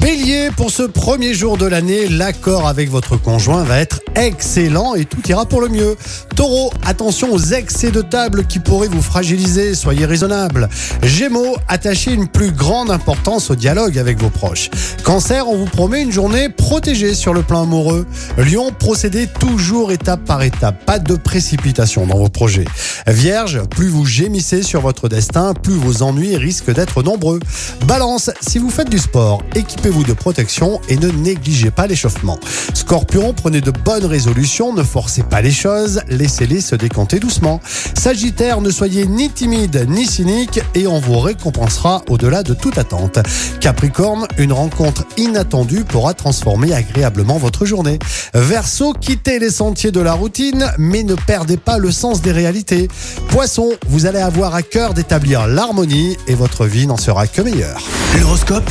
Bélier, pour ce premier jour de l'année, l'accord avec votre conjoint va être excellent et tout ira pour le mieux. Taureau, attention aux excès de table qui pourraient vous fragiliser, soyez raisonnable. Gémeaux, attachez une plus grande importance au dialogue avec vos proches. Cancer, on vous promet une journée protégée sur le plan amoureux. Lion, procédez toujours étape par étape, pas de précipitation dans vos projets. Vierge, plus vous gémissez sur votre destin, plus vos ennuis risquent d'être nombreux. Balance, si vous faites du sport, équipez-vous de protection et ne négligez pas l'échauffement. Scorpion, prenez de bonnes résolutions, ne forcez pas les choses, laissez-les se décanter doucement. Sagittaire, ne soyez ni timide ni cynique et on vous récompensera au-delà de toute attente. Capricorne, une rencontre inattendue pourra transformer agréablement votre journée. Verseau, quittez les sentiers de la routine, mais ne perdez pas le sens des réalités. Poisson, vous allez avoir à cœur d'établir l'harmonie et votre vie n'en sera que meilleure. L'horoscope